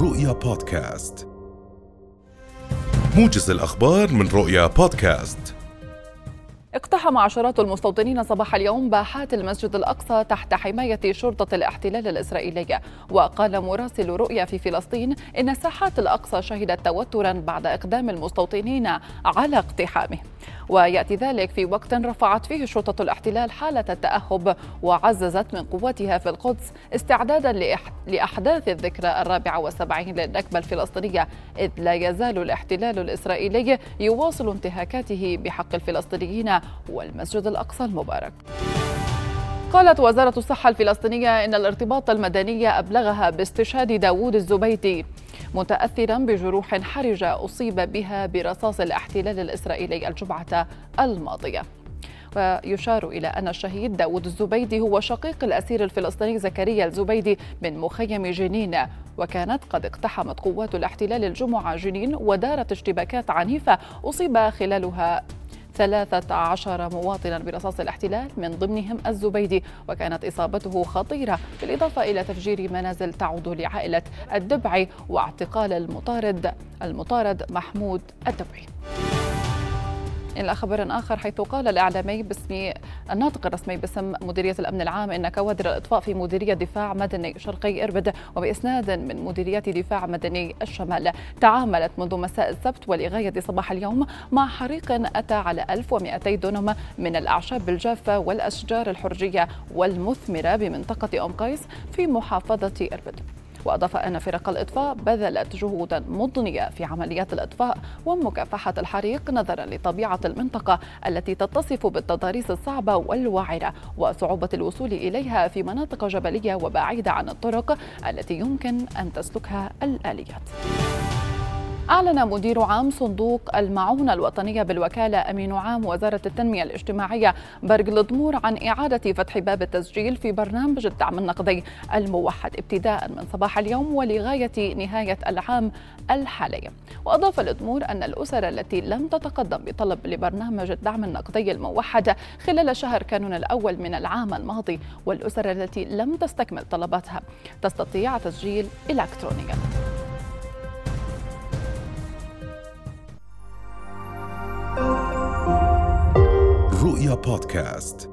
رؤيا بودكاست. موجز الأخبار من رؤيا بودكاست. اقتحم عشرات المستوطنين صباح اليوم باحات المسجد الأقصى تحت حماية شرطة الاحتلال الإسرائيلية وقال مراسل رؤيا في فلسطين إن ساحات الأقصى شهدت توترا بعد إقدام المستوطنين على اقتحامه. ويأتي ذلك في وقت رفعت فيه شرطة الاحتلال حالة التأهب وعززت من قوتها في القدس استعدادا لأحداث الذكرى الرابعة والسبعين للنكبة الفلسطينية إذ لا يزال الاحتلال الإسرائيلي يواصل انتهاكاته بحق الفلسطينيين والمسجد الأقصى المبارك. قالت وزارة الصحة الفلسطينية إن الارتباط المدني أبلغها باستشهاد داوود الزبيدي. متأثرا بجروح حرجة أصيب بها برصاص الاحتلال الإسرائيلي الجمعة الماضية. ويشار إلى أن الشهيد داود الزبيدي هو شقيق الأسير الفلسطيني زكريا الزبيدي من مخيم جنين وكانت قد اقتحمت قوات الاحتلال الجمعة جنين ودارت اشتباكات عنيفة أصيب خلالها ثلاثة عشر مواطنا برصاص الاحتلال من ضمنهم الزبيدي وكانت إصابته خطيرة بالإضافة إلى تفجير منازل تعود لعائلة الدبعي واعتقال المطارد المطارد محمود الدبعي. إلى خبر آخر حيث قال الإعلامي باسم الناطق الرسمي باسم مديرية الأمن العام إن كوادر الإطفاء في مديرية دفاع مدني شرقي إربد وبإسناد من مديريات دفاع مدني الشمال تعاملت منذ مساء السبت ولغاية صباح اليوم مع حريق أتى على 1200 دونم من الأعشاب الجافة والأشجار الحرجية والمثمرة بمنطقة أم قيس في محافظة إربد. وأضاف أن فرق الإطفاء بذلت جهودا مضنية في عمليات الإطفاء ومكافحة الحريق نظرا لطبيعة المنطقة التي تتصف بالتضاريس الصعبة والوعرة وصعوبة الوصول إليها في مناطق جبلية وبعيدة عن الطرق التي يمكن أن تسلكها الآليات. أعلن مدير عام صندوق المعونة الوطنية بالوكالة أمين عام وزارة التنمية الاجتماعية برج الضمور عن إعادة فتح باب التسجيل في برنامج الدعم النقدي الموحد ابتداء من صباح اليوم ولغاية نهاية العام الحالي. وأضاف الضمور أن الأسر التي لم تتقدم بطلب لبرنامج الدعم النقدي الموحد خلال شهر كانون الأول من العام الماضي والأسر التي لم تستكمل طلباتها تستطيع تسجيل إلكترونيا. رؤيا بودكاست